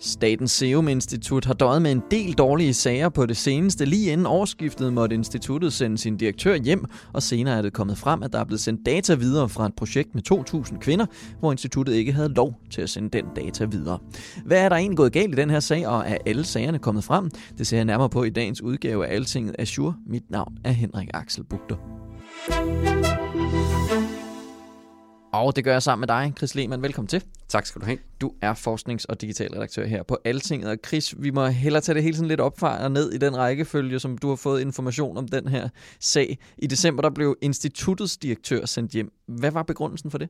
Statens Serum Institut har døjet med en del dårlige sager på det seneste. Lige inden årsskiftet måtte instituttet sende sin direktør hjem, og senere er det kommet frem, at der er blevet sendt data videre fra et projekt med 2.000 kvinder, hvor instituttet ikke havde lov til at sende den data videre. Hvad er der egentlig gået galt i den her sag, og er alle sagerne kommet frem? Det ser jeg nærmere på i dagens udgave af Altinget Azure. Mit navn er Henrik Axel Bugter. Og det gør jeg sammen med dig, Chris Lehmann. Velkommen til. Tak skal du have. Du er forsknings- og digitalredaktør her på Altinget. Og Chris, vi må hellere tage det hele sådan lidt op fra og ned i den rækkefølge, som du har fået information om den her sag. I december der blev instituttets direktør sendt hjem. Hvad var begrundelsen for det?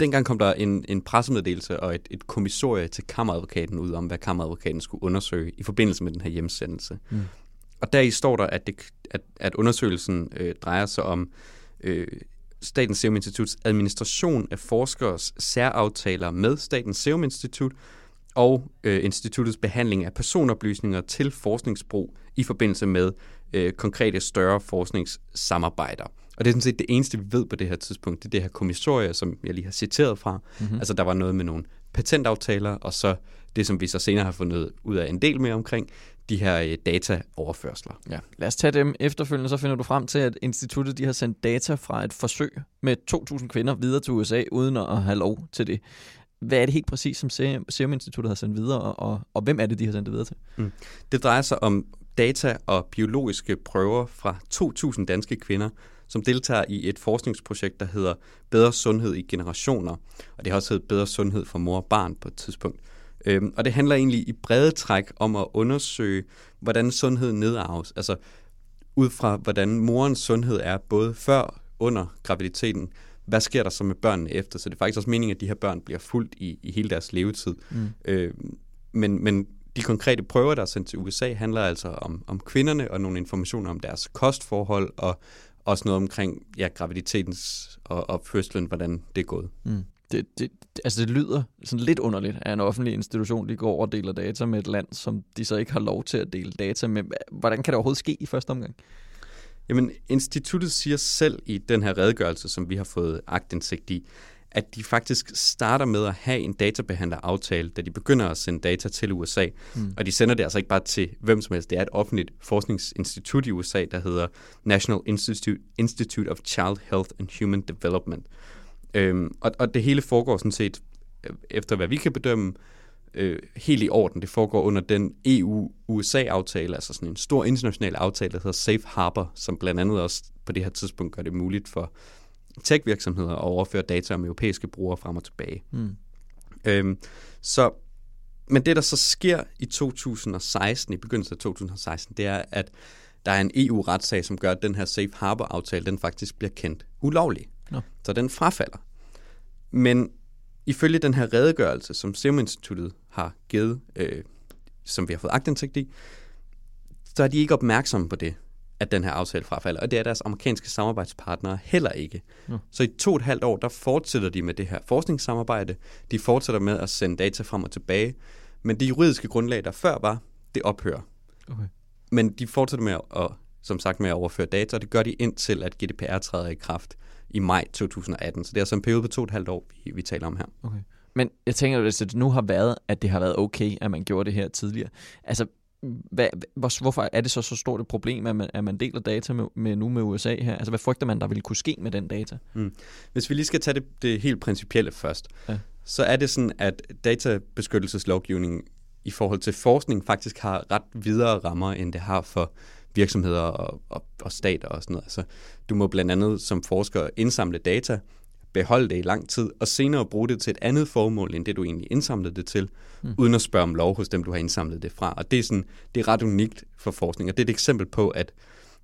Dengang kom der en, en pressemeddelelse og et, et kommissorie til kammeradvokaten ud om, hvad kammeradvokaten skulle undersøge i forbindelse med den her hjemsendelse. Mm. Og deri står der, at, det, at, at undersøgelsen øh, drejer sig om øh, Statens Serum Instituts administration af forskers særaftaler med Statens Serum Institut og øh, instituttets behandling af personoplysninger til forskningsbrug i forbindelse med øh, konkrete større forskningssamarbejder. Og det er sådan set det eneste, vi ved på det her tidspunkt. Det er det her kommissorie, som jeg lige har citeret fra. Mm-hmm. Altså der var noget med nogle patentaftaler, og så det, som vi så senere har fundet ud af en del mere omkring, de her øh, dataoverførsler. Ja. Lad os tage dem efterfølgende, så finder du frem til, at instituttet de har sendt data fra et forsøg med 2.000 kvinder videre til USA, uden at have lov til det. Hvad er det helt præcis, som Serum Instituttet har sendt videre, og, og, og hvem er det, de har sendt det videre til? Mm. Det drejer sig om data og biologiske prøver fra 2.000 danske kvinder, som deltager i et forskningsprojekt, der hedder Bedre Sundhed i Generationer. Og det har også heddet Bedre Sundhed for mor og barn på et tidspunkt. Øhm, og det handler egentlig i brede træk om at undersøge, hvordan sundhed nedarves. Altså ud fra, hvordan morens sundhed er, både før under graviditeten, hvad sker der så med børnene efter? Så det er faktisk også meningen, at de her børn bliver fuldt i, i hele deres levetid. Mm. Øhm, men, men de konkrete prøver, der er sendt til USA, handler altså om, om kvinderne og nogle informationer om deres kostforhold og også noget omkring ja, graviditetens og, og fødslen, hvordan det er gået. Mm det, det, altså det lyder sådan lidt underligt, at en offentlig institution de går over og deler data med et land, som de så ikke har lov til at dele data med. Hvordan kan det overhovedet ske i første omgang? Jamen, instituttet siger selv i den her redegørelse, som vi har fået agtindsigt i, at de faktisk starter med at have en databehandleraftale, da de begynder at sende data til USA. Mm. Og de sender det altså ikke bare til hvem som helst. Det er et offentligt forskningsinstitut i USA, der hedder National Institute, Institute of Child Health and Human Development. Øhm, og, og det hele foregår sådan set, øh, efter hvad vi kan bedømme, øh, helt i orden. Det foregår under den EU-USA-aftale, altså sådan en stor international aftale, der hedder Safe Harbor, som blandt andet også på det her tidspunkt gør det muligt for tech-virksomheder at overføre data om europæiske brugere frem og tilbage. Mm. Øhm, så, men det, der så sker i 2016, i begyndelsen af 2016, det er, at der er en EU-retssag, som gør, at den her Safe Harbor-aftale, den faktisk bliver kendt ulovlig. No. Så den frafalder. Men ifølge den her redegørelse, som Serum Instituttet har givet, øh, som vi har fået agtindsigt i, så er de ikke opmærksomme på det, at den her aftale frafalder. Og det er deres amerikanske samarbejdspartnere heller ikke. No. Så i to og et halvt år, der fortsætter de med det her forskningssamarbejde. De fortsætter med at sende data frem og tilbage. Men det juridiske grundlag, der før var, det ophører. Okay. Men de fortsætter med at, som sagt, med at overføre data, og det gør de indtil, at GDPR træder i kraft i maj 2018. Så det er altså en periode på to og et halvt år, vi, vi taler om her. Okay. Men jeg tænker, at det nu har været, at det har været okay, at man gjorde det her tidligere. Altså, hvad, hvor, hvorfor er det så så stort et problem, at man, at man deler data med, med nu med USA her? Altså, hvad frygter man, der ville kunne ske med den data? Mm. Hvis vi lige skal tage det, det helt principielle først, ja. så er det sådan, at databeskyttelseslovgivningen i forhold til forskning faktisk har ret videre rammer, end det har for virksomheder og, og, og stater og sådan noget. Altså, du må blandt andet som forsker indsamle data, beholde det i lang tid, og senere bruge det til et andet formål, end det du egentlig indsamlede det til, mm. uden at spørge om lov hos dem, du har indsamlet det fra. Og det er, sådan, det er ret unikt for forskning, og det er et eksempel på, at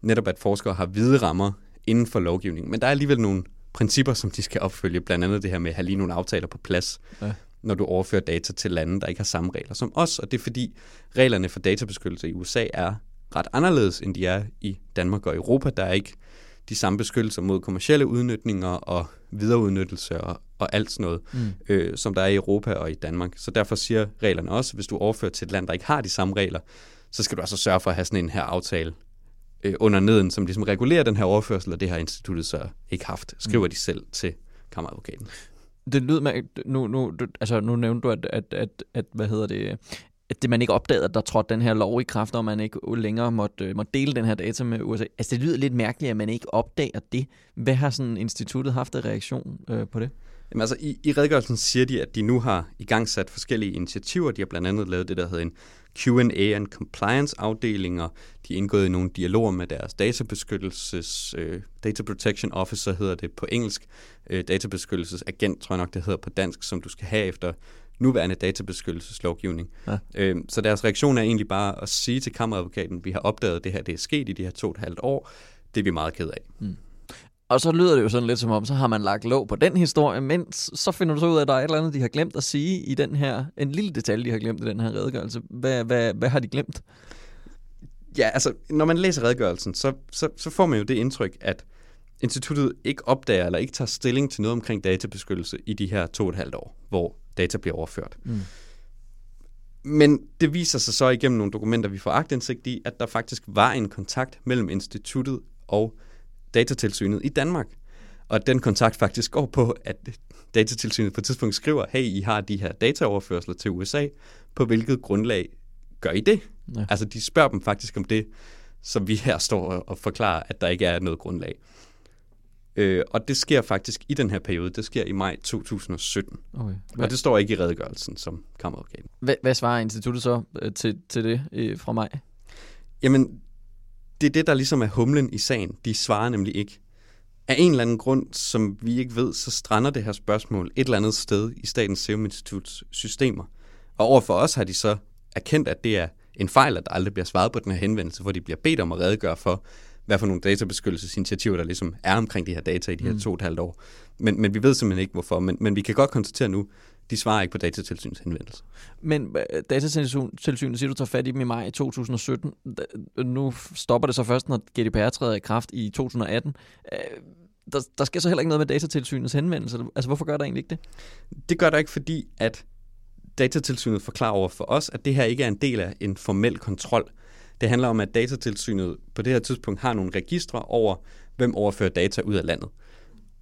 netop at forskere har hvide rammer inden for lovgivningen. Men der er alligevel nogle principper, som de skal opfølge, blandt andet det her med at have lige nogle aftaler på plads, ja. når du overfører data til lande, der ikke har samme regler som os. Og det er fordi reglerne for databeskyttelse i USA er ret anderledes, end de er i Danmark og Europa. Der er ikke de samme beskyttelser mod kommersielle udnytninger og videreudnyttelse og, og alt sådan noget, mm. øh, som der er i Europa og i Danmark. Så derfor siger reglerne også, at hvis du overfører til et land, der ikke har de samme regler, så skal du altså sørge for at have sådan en her aftale øh, under neden, som ligesom regulerer den her overførsel, og det har instituttet så ikke haft, skriver mm. de selv til kammeradvokaten. Det lyder med, nu, nu, altså nu nævnte du, at, at, at, at hvad hedder det, at det man ikke opdagede, at der trådte den her lov i kraft, og man ikke længere måtte, øh, måtte dele den her data med USA. Altså det lyder lidt mærkeligt, at man ikke opdager det. Hvad har sådan instituttet haft af reaktion øh, på det? Jamen altså, i, i redegørelsen siger de, at de nu har i gang sat forskellige initiativer. De har blandt andet lavet det, der hedder en Q&A and compliance afdelinger. De er indgået i nogle dialoger med deres databeskyttelses, øh, data protection officer hedder det på engelsk, øh, databeskyttelsesagent tror jeg nok det hedder på dansk, som du skal have efter nuværende databeskyttelseslovgivning. Ja. Øh, så deres reaktion er egentlig bare at sige til kammeradvokaten, vi har opdaget det her, det er sket i de her to og et halvt år, det er vi meget ked af. Mm. Og så lyder det jo sådan lidt som om, så har man lagt låg på den historie, men så finder du så ud af, at der er et eller andet, de har glemt at sige i den her, en lille detalje, de har glemt i den her redegørelse. Hvad, hvad, hvad har de glemt? Ja, altså, når man læser redegørelsen, så, så, så får man jo det indtryk, at instituttet ikke opdager eller ikke tager stilling til noget omkring databeskyttelse i de her to og et halvt år, hvor data bliver overført. Mm. Men det viser sig så igennem nogle dokumenter, vi får agtindsigt i, at der faktisk var en kontakt mellem instituttet og datatilsynet i Danmark. Og den kontakt faktisk går på, at datatilsynet på et tidspunkt skriver, hey, I har de her dataoverførsler til USA, på hvilket grundlag gør I det? Ja. Altså, de spørger dem faktisk om det, som vi her står og forklarer, at der ikke er noget grundlag. Øh, og det sker faktisk i den her periode. Det sker i maj 2017. Okay. Og det står ikke i redegørelsen som kammeradvokat. Hvad, hvad svarer instituttet så øh, til, til det øh, fra maj? Jamen, det er det, der ligesom er humlen i sagen. De svarer nemlig ikke. Af en eller anden grund, som vi ikke ved, så strander det her spørgsmål et eller andet sted i Statens Serum Instituts systemer. Og overfor os har de så erkendt, at det er en fejl, at der aldrig bliver svaret på den her henvendelse, hvor de bliver bedt om at redegøre for, hvad for nogle databeskyttelsesinitiativer, der ligesom er omkring de her data i de her mm. to og et halvt år. Men, men vi ved simpelthen ikke, hvorfor. Men, men vi kan godt konstatere nu, de svarer ikke på datatilsynets henvendelse. Men øh, datatilsynet siger, du tager fat i dem i maj 2017. Nu stopper det så først, når GDPR træder i kraft i 2018. Øh, der, der sker så heller ikke noget med datatilsynets henvendelse. Altså, hvorfor gør der egentlig ikke det? Det gør der ikke, fordi at datatilsynet forklarer over for os, at det her ikke er en del af en formel kontrol. Det handler om, at datatilsynet på det her tidspunkt har nogle registre over, hvem overfører data ud af landet.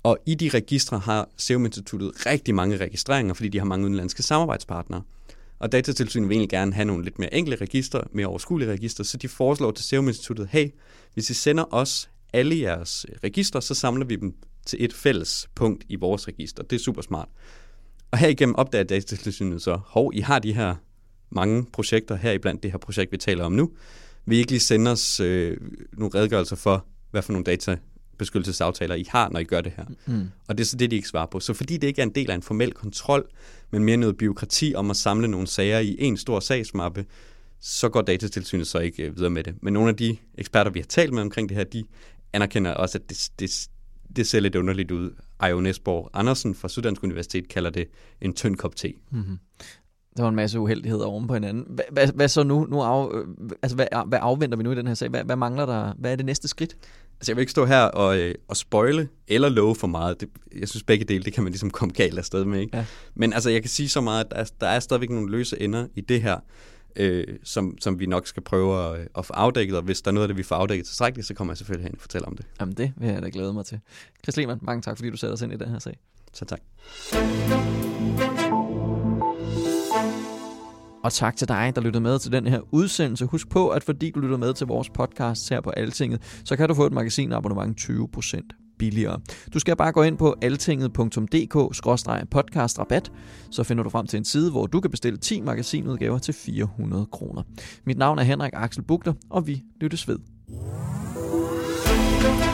Og i de registre har Serum Instituttet rigtig mange registreringer, fordi de har mange udenlandske samarbejdspartnere. Og datatilsynet vil egentlig gerne have nogle lidt mere enkle registre, mere overskuelige registre, så de foreslår til Serum Instituttet, hey, hvis I sender os alle jeres registre, så samler vi dem til et fælles punkt i vores register. Det er super smart. Og her igennem opdager datatilsynet så, hov, I har de her mange projekter her iblandt det her projekt, vi taler om nu. Vil I ikke lige sende os øh, nogle redegørelser for, hvad for nogle data beskyttelsesaftaler, I har, når I gør det her. Mm. Og det er så det, de ikke svarer på. Så fordi det ikke er en del af en formel kontrol, men mere noget byråkrati om at samle nogle sager i en stor sagsmappe, så går datatilsynet så ikke øh, videre med det. Men nogle af de eksperter, vi har talt med omkring det her, de anerkender også, at det, det, det ser lidt underligt ud. Ajo Nesborg Andersen fra Syddansk Universitet kalder det en tynd kop te. Mm-hmm. Der var en masse uheldigheder oven på hinanden. Hvad, hvad, hvad så nu? nu af, øh, altså, hvad, hvad afventer vi nu i den her sag? Hvad, hvad mangler der? Hvad er det næste skridt? Altså, jeg vil ikke stå her og, øh, og spoile eller love for meget. Det, jeg synes, begge dele, det kan man ligesom komme galt afsted med. Ikke? Ja. Men altså, jeg kan sige så meget, at der er, der er stadigvæk nogle løse ender i det her, øh, som, som vi nok skal prøve at, at få afdækket. Og hvis der er noget af det, vi får afdækket tilstrækkeligt, så kommer jeg selvfølgelig hen og fortælle om det. Jamen, det vil jeg da glæde mig til. Chris Lehmann, mange tak, fordi du sætter os ind i den her sag. Så tak. Og tak til dig, der lyttede med til den her udsendelse. Husk på, at fordi du lytter med til vores podcast her på Altinget, så kan du få et magasinabonnement 20% billigere. Du skal bare gå ind på altinget.dk-podcastrabat, så finder du frem til en side, hvor du kan bestille 10 magasinudgaver til 400 kroner. Mit navn er Henrik Axel Bugter, og vi lyttes ved. thank you